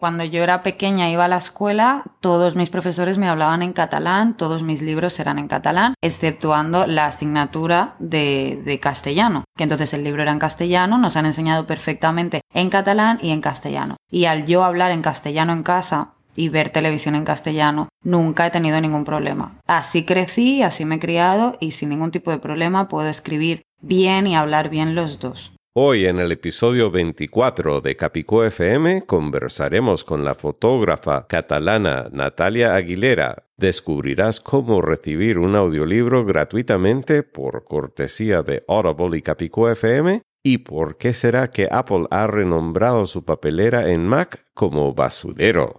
Cuando yo era pequeña iba a la escuela, todos mis profesores me hablaban en catalán, todos mis libros eran en catalán, exceptuando la asignatura de, castellano, que entonces el libro era en castellano, nos han enseñado perfectamente en catalán y en castellano. Y al yo hablar en castellano en casa, y ver televisión en castellano. Nunca he tenido ningún problema. Así crecí, así me he criado y sin ningún tipo de problema puedo escribir bien y hablar bien los dos. Hoy en el episodio 24 de Capicó FM conversaremos con la fotógrafa catalana Natalia Aguilera. Descubrirás cómo recibir un audiolibro gratuitamente por cortesía de Audible y Capicó FM y por qué será que Apple ha renombrado su papelera en Mac como basurero.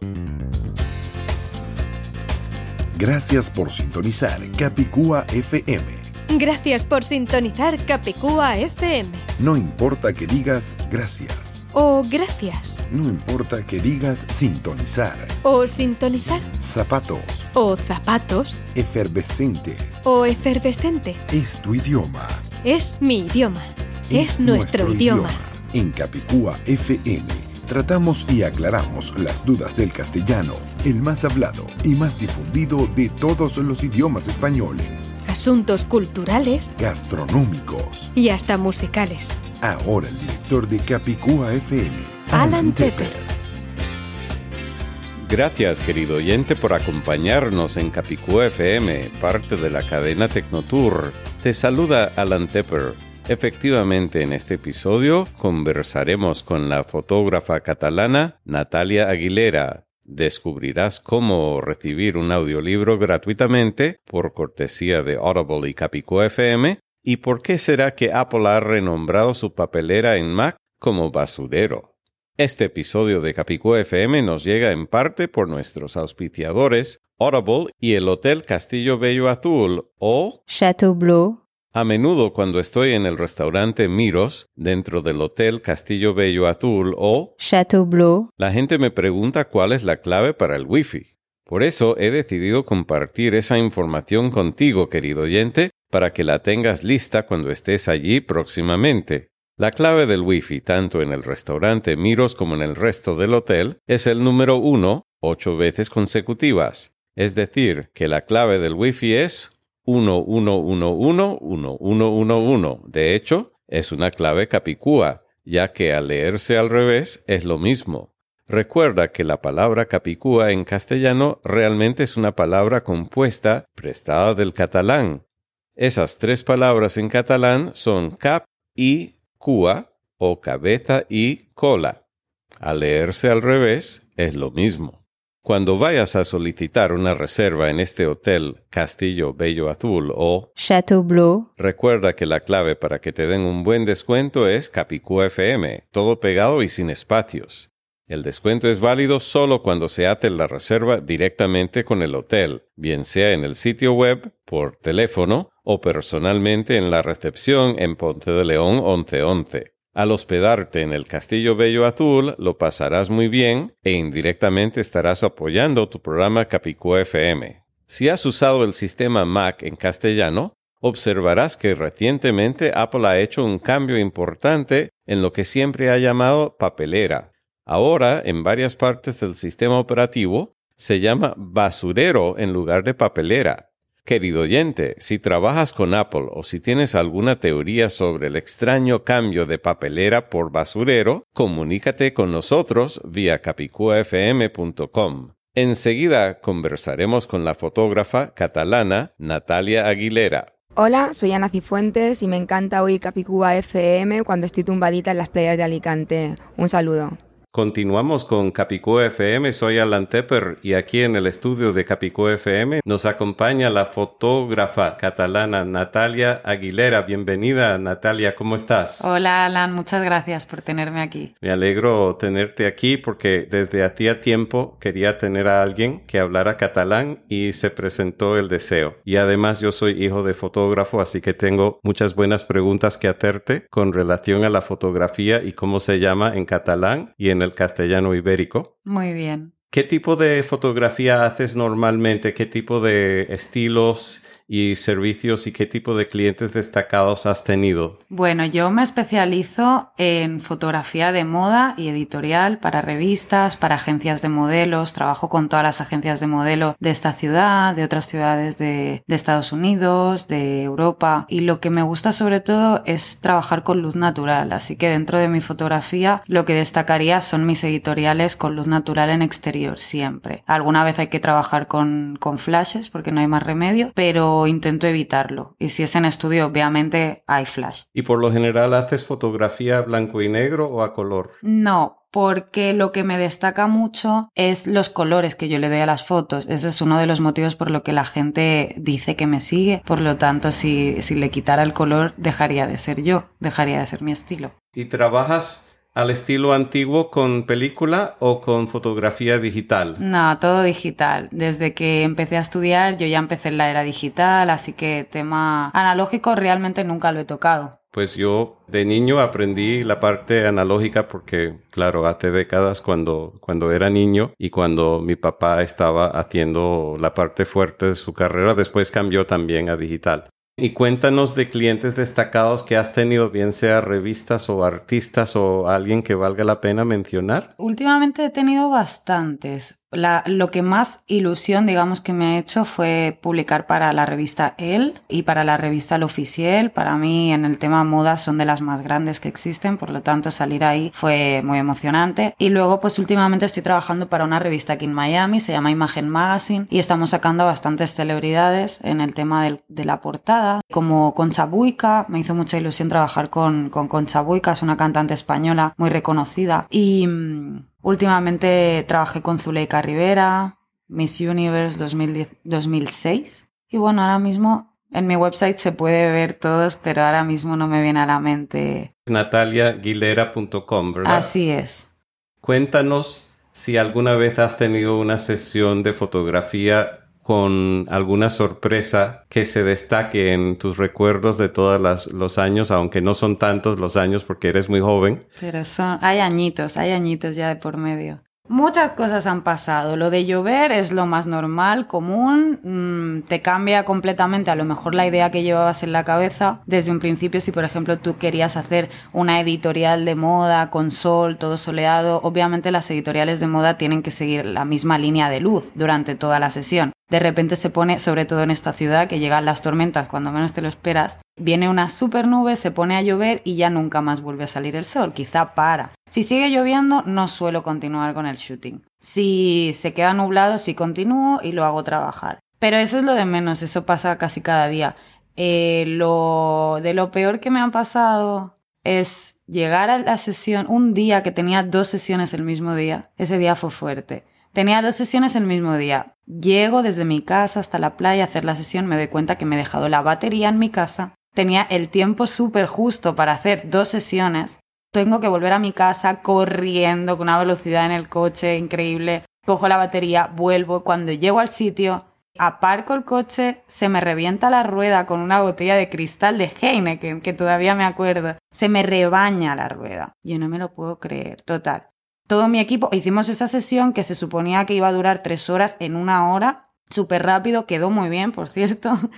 Gracias por sintonizar Capicúa FM Gracias por sintonizar Capicúa FM. No importa que digas gracias. O gracias. No importa que digas sintonizar. O sintonizar. Zapatos. O zapatos. Efervescente. O efervescente. Es tu idioma. Es mi idioma. Es, nuestro, idioma. En Capicúa FM tratamos y aclaramos las dudas del castellano, el más hablado y más difundido de todos los idiomas españoles. Asuntos culturales, gastronómicos y hasta musicales. Ahora el director de Capicúa FM, Alan Tepper. Gracias, querido oyente, por acompañarnos en Capicúa FM, parte de la cadena Tecnotour. Te saluda Alan Tepper Efectivamente, en este episodio conversaremos con la fotógrafa catalana Natalia Aguilera. Descubrirás cómo recibir un audiolibro gratuitamente por cortesía de Audible y Capico FM y por qué será que Apple ha renombrado su papelera en Mac como basurero. Este episodio de Capico FM nos llega en parte por nuestros auspiciadores Audible y el Hotel Castillo Bello Azul o Chateau Bleu a menudo cuando estoy en el restaurante Miros, dentro del Hotel Castillo Bello Azul o Chateau Bleu, la gente me pregunta cuál es la clave para el Wi-Fi. Por eso he decidido compartir esa información contigo, querido oyente, para que la tengas lista cuando estés allí próximamente. La clave del Wi-Fi, tanto en el restaurante Miros como en el resto del hotel, es el número 1 ocho veces consecutivas. Es decir, que la clave del Wi-Fi es 11111111. De hecho, es una clave capicúa, ya que al leerse al revés es lo mismo. Recuerda que la palabra capicúa en castellano realmente es una palabra compuesta prestada del catalán. Esas tres palabras en catalán son cap y cua o cabeza y cola. Al leerse al revés es lo mismo. Cuando vayas a solicitar una reserva en este hotel Castillo Bello Azul o Chateau Bleu, recuerda que la clave para que te den un buen descuento es Capicú FM, todo pegado y sin espacios. El descuento es válido solo cuando se hace la reserva directamente con el hotel, bien sea en el sitio web, por teléfono o personalmente en la recepción en Ponce de León 1111. Al hospedarte en el Castillo Bello Azul lo pasarás muy bien e indirectamente estarás apoyando tu programa Capicú FM. Si has usado el sistema Mac en castellano, observarás que recientemente Apple ha hecho un cambio importante en lo que siempre ha llamado papelera. Ahora, en varias partes del sistema operativo, se llama basurero en lugar de papelera. Querido oyente, si trabajas con Apple o si tienes alguna teoría sobre el extraño cambio de papelera por basurero, comunícate con nosotros vía capicuafm.com. Enseguida conversaremos con la fotógrafa catalana Natalia Aguilera. Hola, soy Ana Cifuentes y me encanta oír Capicúa FM cuando estoy tumbadita en las playas de Alicante. Un saludo. Continuamos con Capicú FM, soy Alan Tepper y aquí en el estudio de Capicú FM nos acompaña la fotógrafa catalana Natalia Aguilera. Bienvenida Natalia, ¿cómo estás? Hola Alan, muchas gracias por tenerme aquí. Me alegro tenerte aquí porque desde hacía tiempo quería tener a alguien que hablara catalán y se presentó el deseo. Y además yo soy hijo de fotógrafo, así que tengo muchas buenas preguntas que hacerte con relación a la fotografía y cómo se llama en catalán y en el castellano ibérico. Muy bien. ¿Qué tipo de fotografía haces normalmente? ¿Qué tipo de estilos y servicios y qué tipo de clientes destacados has tenido? Bueno, yo me especializo en fotografía de moda y editorial para revistas, para agencias de modelos. Trabajo con todas las agencias de modelo de esta ciudad, de otras ciudades de, de Estados Unidos, de Europa. Y lo que me gusta sobre todo es trabajar con luz natural. Así que dentro de mi fotografía lo que destacaría son mis editoriales con luz natural en exterior siempre. Alguna vez hay que trabajar con, con flashes porque no hay más remedio, pero intento evitarlo. Y si es en estudio, obviamente hay flash. ¿Y por lo general haces fotografía blanco y negro o a color? No, porque lo que me destaca mucho es los colores que yo le doy a las fotos. Ese es uno de los motivos por lo que la gente dice que me sigue. Por lo tanto, si, si le quitara el color, dejaría de ser yo, dejaría de ser mi estilo. ¿Y trabajas al estilo antiguo con película o con fotografía digital? No, todo digital. Desde que empecé a estudiar yo ya empecé en la era digital, así que tema analógico realmente nunca lo he tocado. Pues yo de niño aprendí la parte analógica porque, claro, hace décadas cuando, cuando era niño y cuando mi papá estaba haciendo la parte fuerte de su carrera, después cambió también a digital. Y cuéntanos de clientes destacados que has tenido, bien sea revistas o artistas o alguien que valga la pena mencionar. Últimamente he tenido bastantes. La, lo que más ilusión, digamos, que me ha hecho fue publicar para la revista El y para la revista El Oficial. Para mí, en el tema moda, son de las más grandes que existen, por lo tanto, salir ahí fue muy emocionante. Y luego, pues últimamente estoy trabajando para una revista aquí en Miami, se llama Imagen Magazine, y estamos sacando bastantes celebridades en el tema de la portada, como Concha Buica. Me hizo mucha ilusión trabajar con, con Concha Buica, es una cantante española muy reconocida. Y mm, Últimamente trabajé con Zuleika Rivera, Miss Universe 2010, 2006. Y bueno, ahora mismo en mi website se puede ver todos, pero ahora mismo no me viene a la mente. nataliaguilera.com, ¿verdad? Así es. Cuéntanos si alguna vez has tenido una sesión de fotografía con alguna sorpresa que se destaque en tus recuerdos de todos los años, aunque no son tantos los años porque eres muy joven. Pero son, hay añitos, hay añitos ya de por medio. Muchas cosas han pasado. Lo de llover es lo más normal, común. Mm, te cambia completamente a lo mejor la idea que llevabas en la cabeza. Desde un principio, si por ejemplo tú querías hacer una editorial de moda con sol, todo soleado, obviamente las editoriales de moda tienen que seguir la misma línea de luz durante toda la sesión de repente se pone, sobre todo en esta ciudad, que llegan las tormentas cuando menos te lo esperas, viene una super nube, se pone a llover y ya nunca más vuelve a salir el sol, quizá para. Si sigue lloviendo, no suelo continuar con el shooting. Si se queda nublado, sí continúo y lo hago trabajar. Pero eso es lo de menos, eso pasa casi cada día. Eh, lo de lo peor que me ha pasado es llegar a la sesión un día que tenía dos sesiones el mismo día. Ese día fue fuerte. Tenía dos sesiones el mismo día. Llego desde mi casa hasta la playa a hacer la sesión, me doy cuenta que me he dejado la batería en mi casa. Tenía el tiempo súper justo para hacer dos sesiones. Tengo que volver a mi casa corriendo con una velocidad en el coche increíble. Cojo la batería, vuelvo. Cuando llego al sitio, aparco el coche, se me revienta la rueda con una botella de cristal de Heineken, que todavía me acuerdo. Se me rebaña la rueda. Yo no me lo puedo creer, total todo mi equipo, hicimos esa sesión que se suponía que iba a durar tres horas en una hora, súper rápido, quedó muy bien, por cierto.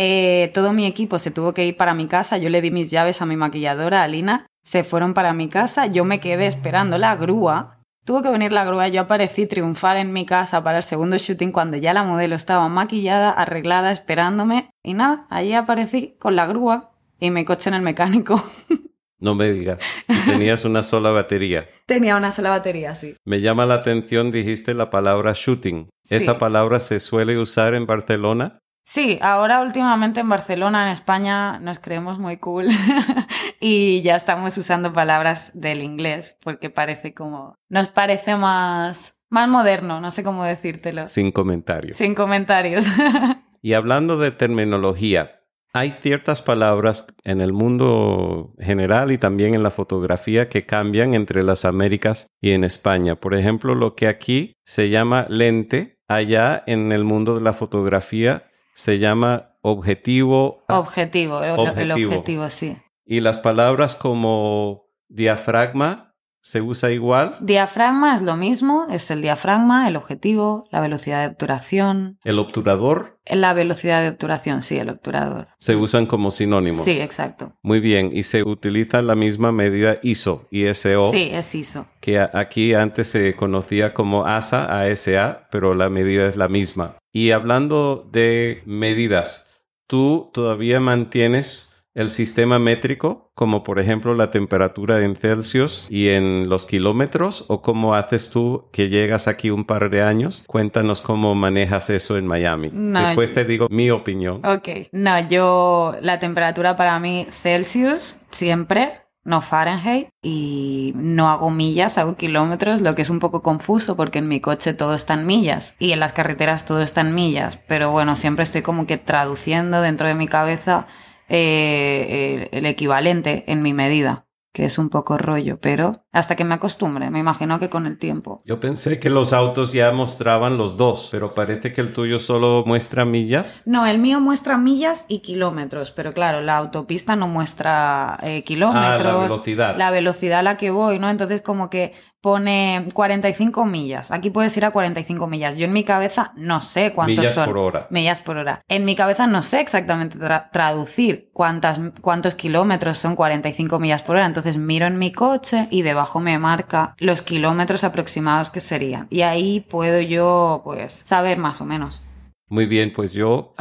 Eh, todo mi equipo se tuvo que ir para mi casa, yo le di mis llaves a mi maquilladora, Alina, se fueron para mi casa, yo me quedé esperando la grúa. Tuvo que venir la grúa, yo aparecí triunfar en mi casa para el segundo shooting cuando ya la modelo estaba maquillada, arreglada, esperándome. Y nada, allí aparecí con la grúa y mi coche en el mecánico. No me digas. Tenías una sola batería. Tenía una sola batería, sí. Me llama la atención, dijiste la palabra shooting. ¿Esa palabra se suele usar en Barcelona? Sí, ahora últimamente en Barcelona, en España, nos creemos muy cool y ya estamos usando palabras del inglés porque parece como... Nos parece más... Más moderno, no sé cómo decírtelo. Sin comentarios. Sin comentarios. y hablando de terminología, hay ciertas palabras en el mundo general y también en la fotografía que cambian entre las Américas y en España. Por ejemplo, lo que aquí se llama lente, allá en el mundo de la fotografía se llama objetivo. Objetivo, el objetivo, sí. Y las palabras como diafragma se usa igual. Diafragma es lo mismo, es el diafragma, el objetivo, la velocidad de obturación. El obturador La velocidad de obturación, sí, el obturador. se usan como sinónimos. Sí, exacto. Muy bien, y se utiliza la misma medida ISO, ISO, Sí, es ISO. que aquí antes se conocía como ASA, ASA, pero la medida es la misma. Y hablando de medidas, ¿tú todavía mantienes el sistema métrico, como por ejemplo la temperatura en Celsius y en los kilómetros, o cómo haces tú que llegas aquí un par de años? Cuéntanos cómo manejas eso en Miami. No, Después te digo mi opinión. Ok. No, yo la temperatura para mí Celsius siempre, no Fahrenheit y no hago millas, hago kilómetros, lo que es un poco confuso porque en mi coche todo está en millas y en las carreteras todo está en millas, pero bueno, siempre estoy como que traduciendo dentro de mi cabeza eh, el, el equivalente en mi medida, que es un poco rollo, pero hasta que me acostumbre, me imagino que con el tiempo. Yo pensé que los autos ya mostraban los dos, pero parece que el tuyo solo muestra millas. No, el mío muestra millas y kilómetros, pero claro, la autopista no muestra eh, kilómetros. Ah, la velocidad. La velocidad a la que voy, ¿no? Entonces como que pone 45 millas. Aquí puedes ir a 45 millas. Yo en mi cabeza no sé cuántos Millas son. por hora. Millas por hora. En mi cabeza no sé exactamente tra- traducir cuántas, cuántos kilómetros son 45 millas por hora. Entonces miro en mi coche y debajo me marca los kilómetros aproximados que serían. Y ahí puedo yo, pues, saber más o menos. Muy bien, pues yo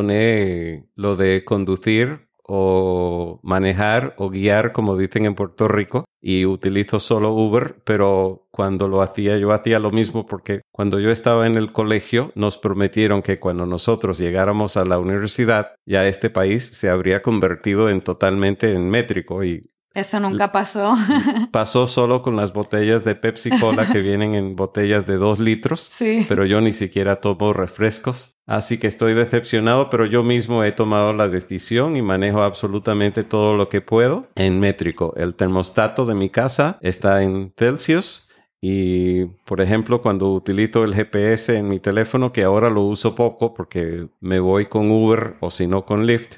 abandoné lo de conducir o manejar o guiar, como dicen en Puerto Rico, y utilizo solo Uber, pero cuando lo hacía yo hacía lo mismo porque cuando yo estaba en el colegio nos prometieron que cuando nosotros llegáramos a la universidad ya este país se habría convertido en totalmente en métrico y Eso nunca pasó. pasó solo con las botellas de Pepsi Cola que vienen en botellas de dos litros Sí. pero yo ni siquiera tomo refrescos. Así que estoy decepcionado, pero yo mismo he tomado la decisión y manejo absolutamente todo lo que puedo en métrico. El termostato de mi casa está en Celsius y, por ejemplo, cuando utilizo el GPS en mi teléfono, que ahora lo uso poco porque me voy con Uber o si no con Lyft.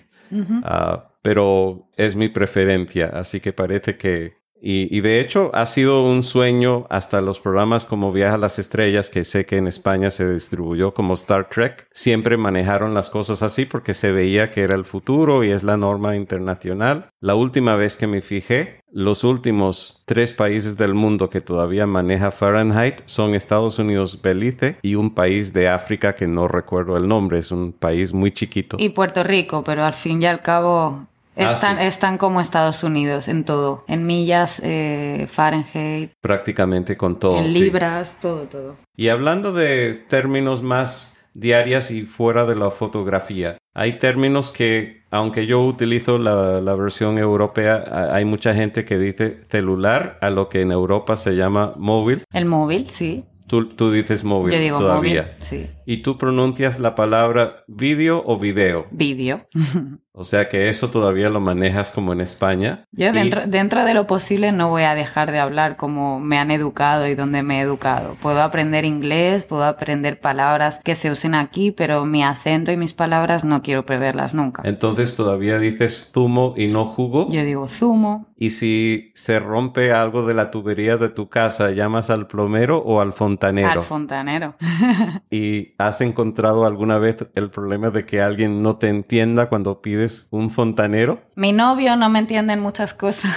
Ah, pero es mi preferencia, así que parece que... Y, de hecho ha sido un sueño hasta los programas como Viaja a las Estrellas, que sé que en España se distribuyó como Star Trek, siempre manejaron las cosas así porque se veía que era el futuro y es la norma internacional. La última vez que me fijé, los últimos tres países del mundo que todavía maneja Fahrenheit son Estados Unidos, Belice y un país de África que no recuerdo el nombre, es un país muy chiquito. Y Puerto Rico, pero al fin y al cabo Ah, están, sí. están como Estados Unidos en todo. En millas, eh, Fahrenheit, prácticamente con todo. en sí. libras, todo, todo. Y hablando de términos más diarias y fuera de la fotografía, hay términos que, aunque yo utilizo la, la versión europea, hay mucha gente que dice celular a lo que en Europa se llama móvil. El móvil, sí. Tú, tú dices móvil Yo digo todavía. móvil, sí. Y tú pronuncias la palabra vídeo o video. Vídeo. O sea que eso todavía lo manejas como en España. Yo Y- dentro, dentro de lo posible no voy a dejar de hablar como me han educado y donde me he educado. Puedo aprender inglés, puedo aprender palabras que se usen aquí, pero mi acento y mis palabras no quiero perderlas nunca. Entonces todavía dices zumo y no jugo. Yo digo zumo, Y si se rompe algo de la tubería de tu casa, ¿llamas al plomero o al fontanero? al fontanero. ¿Y has encontrado alguna vez el problema de que alguien no te entienda cuando pides un fontanero? Mi novio no me entiende en muchas cosas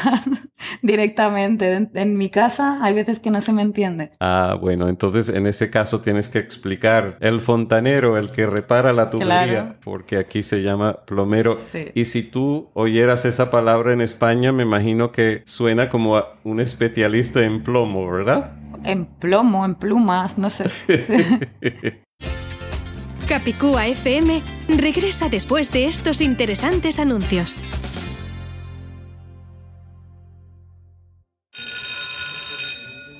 directamente. En, en mi casa hay veces que no se me entiende. Ah, bueno, entonces en ese caso tienes que explicar el fontanero, el que repara la tubería, Claro. porque aquí se llama plomero. Sí. Y si tú oyeras esa palabra en España, me imagino que suena como a un especialista en plomo, ¿verdad? En plomo, en plumas, no sé. Capicúa FM regresa después de estos interesantes anuncios.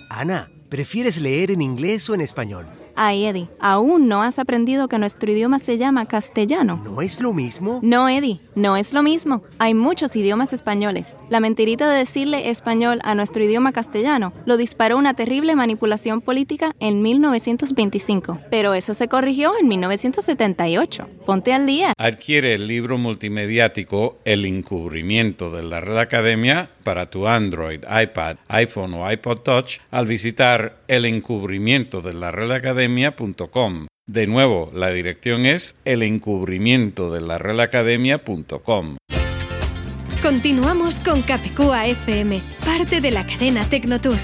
Ana, ¿prefieres leer en inglés o en español? Ay, Eddie, ¿aún no has aprendido que nuestro idioma se llama castellano? ¿No es lo mismo? No, Eddie, no es lo mismo. Hay muchos idiomas españoles. La mentirita de decirle español a nuestro idioma castellano lo disparó una terrible manipulación política en 1925. Pero eso se corrigió en 1978. Ponte al día. Adquiere el libro multimediático El encubrimiento de la Real Academia para tu Android, iPad, iPhone o iPod Touch al visitar elencubrimiento de la realacademia.com. De nuevo, la dirección es elencubrimiento de la realacademia.com. Continuamos con Capicúa FM, parte de la cadena Tecnotour.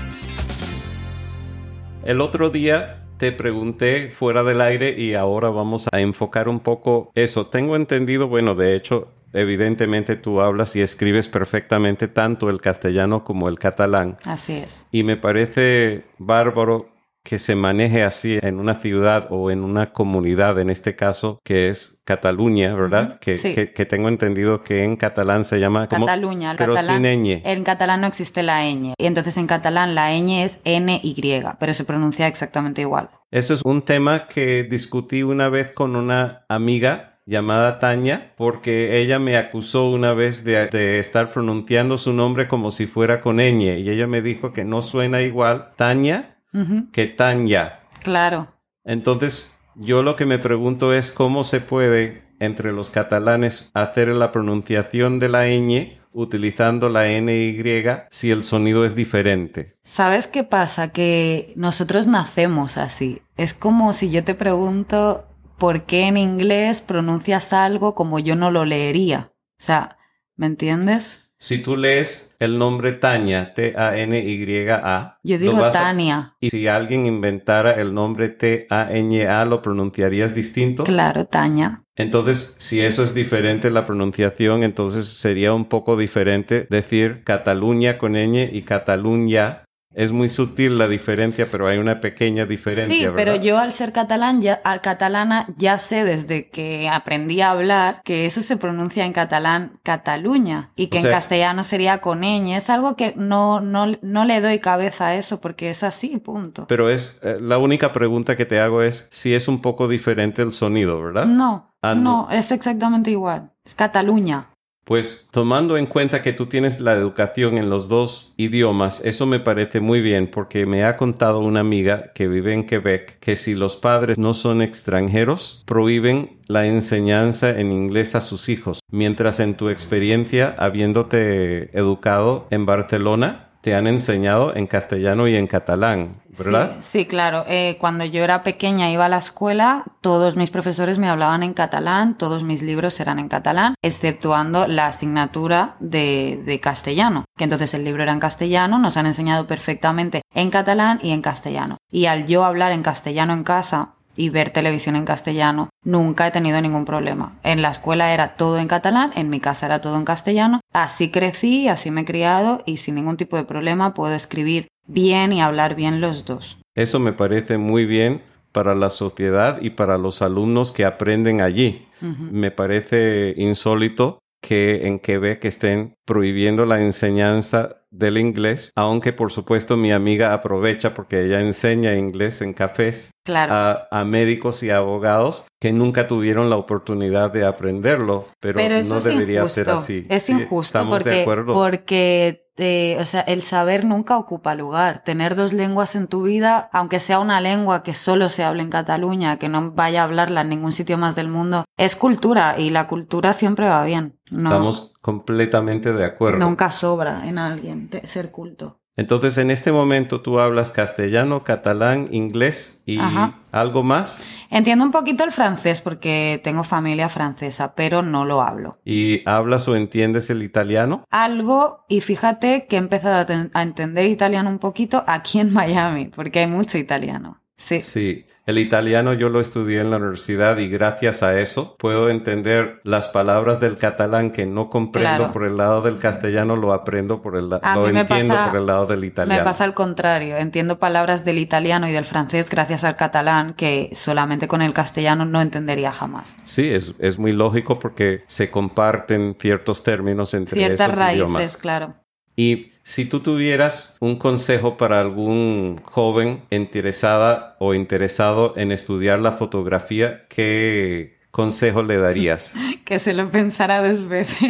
El otro día te pregunté fuera del aire y ahora vamos a enfocar un poco eso. Tengo entendido, bueno, de hecho, evidentemente tú hablas y escribes perfectamente tanto el castellano como el catalán. Así es. Y me parece bárbaro que se maneje así en una ciudad o en una comunidad, en este caso, que es Cataluña, ¿verdad? que, sí. que, que, tengo entendido que en catalán se llama como, Cataluña, pero catalán, sin ñ. En catalán no existe la ñ. Y entonces en catalán la ñ es NY, pero se pronuncia exactamente igual. Eso es un tema que discutí una vez con una amiga llamada Tania, porque ella me acusó una vez de, de, estar pronunciando su nombre como si fuera con ñ, y ella me dijo que no suena igual Tania uh -huh. que Tanya. Claro. Entonces, yo lo que me pregunto es cómo se puede entre los catalanes hacer la pronunciación de la ñ utilizando la NY si el sonido es diferente. ¿Sabes qué pasa? Que nosotros nacemos así. Es como si yo te pregunto por qué en inglés pronuncias algo como yo no lo leería. O sea, ¿me entiendes? Si tú lees el nombre Tania, T-A-N-Y-A. Yo digo Tania. A... Y si alguien inventara el nombre T-A-N-A, ¿lo pronunciarías distinto? Claro, Tania. Entonces, si eso es diferente la pronunciación, entonces sería un poco diferente decir Cataluña con ñ y Cataluña es muy sutil la diferencia, pero hay una pequeña diferencia. Sí, ¿verdad? pero yo al ser catalán, ya, al catalana ya sé desde que aprendí a hablar que eso se pronuncia en catalán Cataluña y que o sea, en castellano sería con ñ. Es algo que no, no, no le doy cabeza a eso porque es así, punto. Pero es eh, la única pregunta que te hago es si es un poco diferente el sonido, ¿verdad? No, ah, no, no, es exactamente igual. Es Cataluña. Pues tomando en cuenta que tú tienes la educación en los dos idiomas, eso me parece muy bien porque me ha contado una amiga que vive en Quebec que si los padres no son extranjeros, prohíben la enseñanza en inglés a sus hijos, mientras en tu experiencia, habiéndote educado en Barcelona, te han enseñado en castellano y en catalán, ¿verdad? Sí, sí claro. Eh, cuando yo era pequeña iba a la escuela, todos mis profesores me hablaban en catalán, todos mis libros eran en catalán, exceptuando la asignatura de, de castellano, que entonces el libro era en castellano, nos han enseñado perfectamente en catalán y en castellano. Y al yo hablar en castellano en casa, y ver televisión en castellano. Nunca he tenido ningún problema. En la escuela era todo en catalán, en mi casa era todo en castellano. Así crecí, así me he criado y sin ningún tipo de problema puedo escribir bien y hablar bien los dos. Eso me parece muy bien para la sociedad y para los alumnos que aprenden allí. Uh -huh. Me parece insólito que en Quebec estén prohibiendo la enseñanza del inglés, aunque por supuesto mi amiga aprovecha porque ella enseña inglés en cafés claro. a, a, médicos y abogados que nunca tuvieron la oportunidad de aprenderlo, pero, no debería injusto. ser así. Es Sí, injusto ¿estamos de porque, acuerdo? porque eh, o sea, el saber nunca ocupa lugar. Tener dos lenguas en tu vida, aunque sea una lengua que solo se hable en Cataluña, que no vaya a hablarla en ningún sitio más del mundo, es cultura y la cultura siempre va bien. No, Estamos completamente de acuerdo. Nunca sobra en alguien de ser culto. Entonces, en este momento tú hablas castellano, catalán, inglés y Ajá. algo más. Entiendo un poquito el francés porque tengo familia francesa, pero no lo hablo. ¿Y hablas o entiendes el italiano? Algo, y fíjate que he empezado a entender italiano un poquito aquí en Miami, porque hay mucho italiano. Sí. Sí, el italiano yo lo estudié en la universidad y gracias a eso puedo entender las palabras del catalán que no comprendo Claro. por el lado del castellano, lo aprendo por el lado, lo entiendo pasa- por el lado del italiano. Me pasa al contrario, entiendo palabras del italiano y del francés gracias al catalán que solamente con el castellano no entendería jamás. Sí, es, es muy lógico porque se comparten ciertos términos entre Ciertas esos raíces, idiomas. claro. Y si tú tuvieras un consejo para algún joven interesada o interesado en estudiar la fotografía, ¿qué consejo le darías? Que se lo pensara dos veces.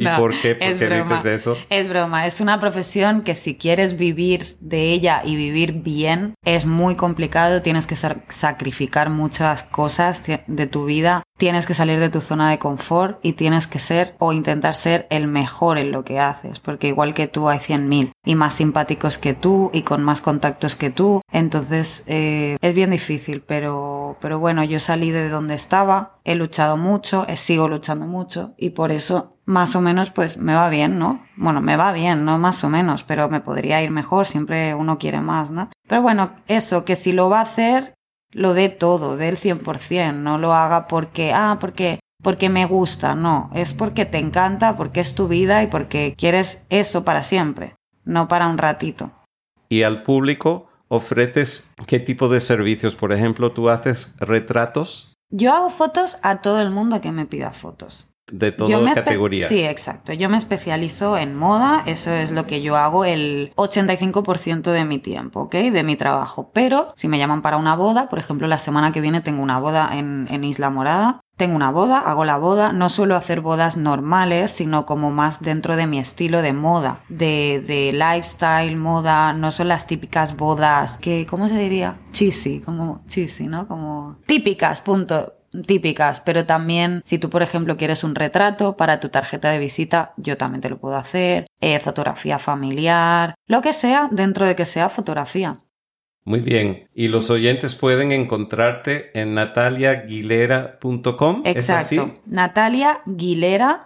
¿Y No, por qué, por es qué broma. dices eso? Es broma, es una profesión que si quieres vivir de ella y vivir bien es muy complicado, tienes que sa- sacrificar muchas cosas de tu vida, tienes que salir de tu zona de confort y tienes que ser o intentar ser el mejor en lo que haces, porque igual que tú hay 100.000 y más simpáticos que tú y con más contactos que tú, entonces eh, es bien difícil, pero, pero bueno, yo salí de donde estaba, he luchado mucho, eh, sigo luchando mucho y por eso más o menos pues me va bien, ¿no? Bueno, me va bien, no más o menos, pero me podría ir mejor, siempre uno quiere más, ¿no? Pero bueno, eso, que si lo va a hacer, lo dé todo, dé el 100%, no lo haga porque, ah, porque, porque me gusta, no, es porque te encanta, porque es tu vida y porque quieres eso para siempre, no para un ratito. ¿Y al público ofreces qué tipo de servicios? Por ejemplo, ¿tú haces retratos Yo hago fotos a todo el mundo que me pida fotos. De toda categoría? Sí, exacto. Yo me especializo en moda, eso es lo que yo hago el 85% de mi tiempo, ¿ok? De mi trabajo. Pero si me llaman para una boda, por ejemplo, la semana que viene tengo una boda en, en Isla Morada. Tengo una boda, hago la boda, no suelo hacer bodas normales, sino como más dentro de mi estilo de moda, de, de lifestyle, moda, no son las típicas bodas que, ¿cómo se diría? Cheesy, como cheesy, ¿no? Como típicas, punto típicas, pero también si tú, por ejemplo, quieres un retrato para tu tarjeta de visita, yo también te lo puedo hacer, eh, fotografía familiar, lo que sea, dentro de que sea fotografía. Muy bien. ¿Y los oyentes pueden encontrarte en nataliaguilera.com? Exacto. nataliaguilera.com.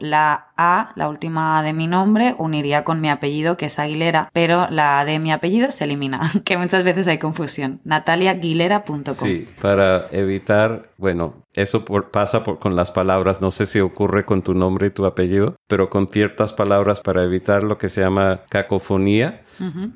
La A, la última A de mi nombre, uniría con mi apellido, que es Aguilera, pero la A de mi apellido se elimina, que muchas veces hay confusión. nataliaguilera.com. Sí, para evitar, bueno, eso por- pasa por- con las palabras, no sé si ocurre con tu nombre y tu apellido, pero con ciertas palabras para evitar lo que se llama cacofonía.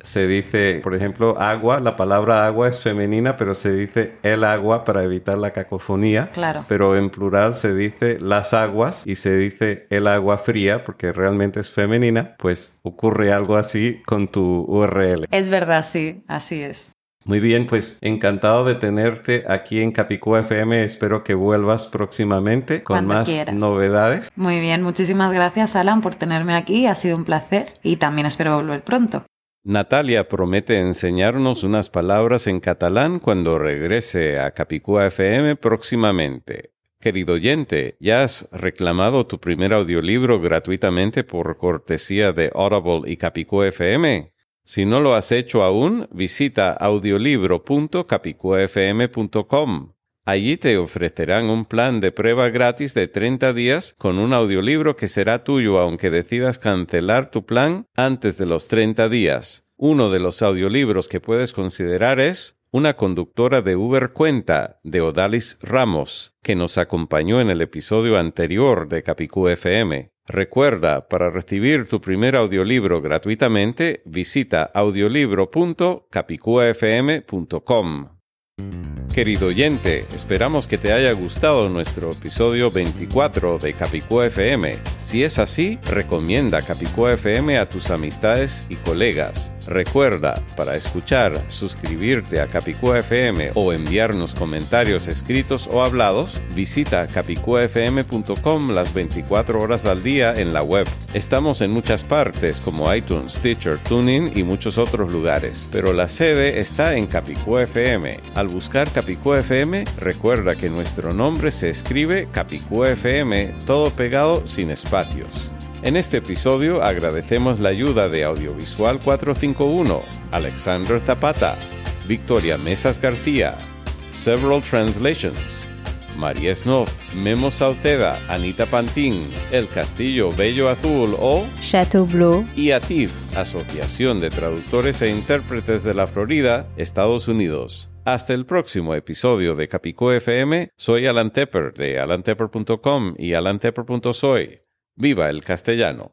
Se dice, por ejemplo, agua, la palabra agua es femenina, pero se dice el agua para evitar la cacofonía. Claro. Pero en plural se dice las aguas y se dice el agua fría porque realmente es femenina, pues ocurre algo así con tu URL. Es verdad, sí, así es. Muy bien, pues encantado de tenerte aquí en Capicúa FM. Espero que vuelvas próximamente con Cuando más quieras. novedades. Muy bien, muchísimas gracias Alan por tenerme aquí, ha sido un placer y también espero volver pronto. Natalia promete enseñarnos unas palabras en catalán cuando regrese a Capicúa FM próximamente. Querido oyente, ¿ya has reclamado tu primer audiolibro gratuitamente por cortesía de Audible y Capicúa FM? Si no lo has hecho aún, visita audiolibro.capicuafm.com. Allí te ofrecerán un plan de prueba gratis de 30 días con un audiolibro que será tuyo aunque decidas cancelar tu plan antes de los 30 días. Uno de los audiolibros que puedes considerar es Una conductora de Uber Cuenta de Odalis Ramos, que nos acompañó en el episodio anterior de Capicú FM. Recuerda, para recibir tu primer audiolibro gratuitamente, visita audiolibro.capicuafm.com. Querido oyente, esperamos que te haya gustado nuestro episodio 24 de Capicúa FM. Si es así, recomienda Capicúa FM a tus amistades y colegas. Recuerda, para escuchar, suscribirte a Capicúa FM o enviarnos comentarios escritos o hablados, visita capicuafm.com las 24 horas al día en la web. Estamos en muchas partes como iTunes, Stitcher, TuneIn y muchos otros lugares, pero la sede está en Capicúa FM. Al buscar FM, recuerda que nuestro nombre se escribe Capicúa FM, todo pegado sin espacios. En este episodio agradecemos la ayuda de Audiovisual 451, Alexander Zapata, Victoria Mesas García, Several Translations, María Snoth, Memo Salceda, Anita Pantín, El Castillo Bello Azul o Chateau Bleu. y ATIF, Asociación de Traductores e Intérpretes de la Florida, Estados Unidos. Hasta el próximo episodio de Capicú FM, soy Alan Tepper de alantepper.com y alantepper.soy. ¡Viva el castellano!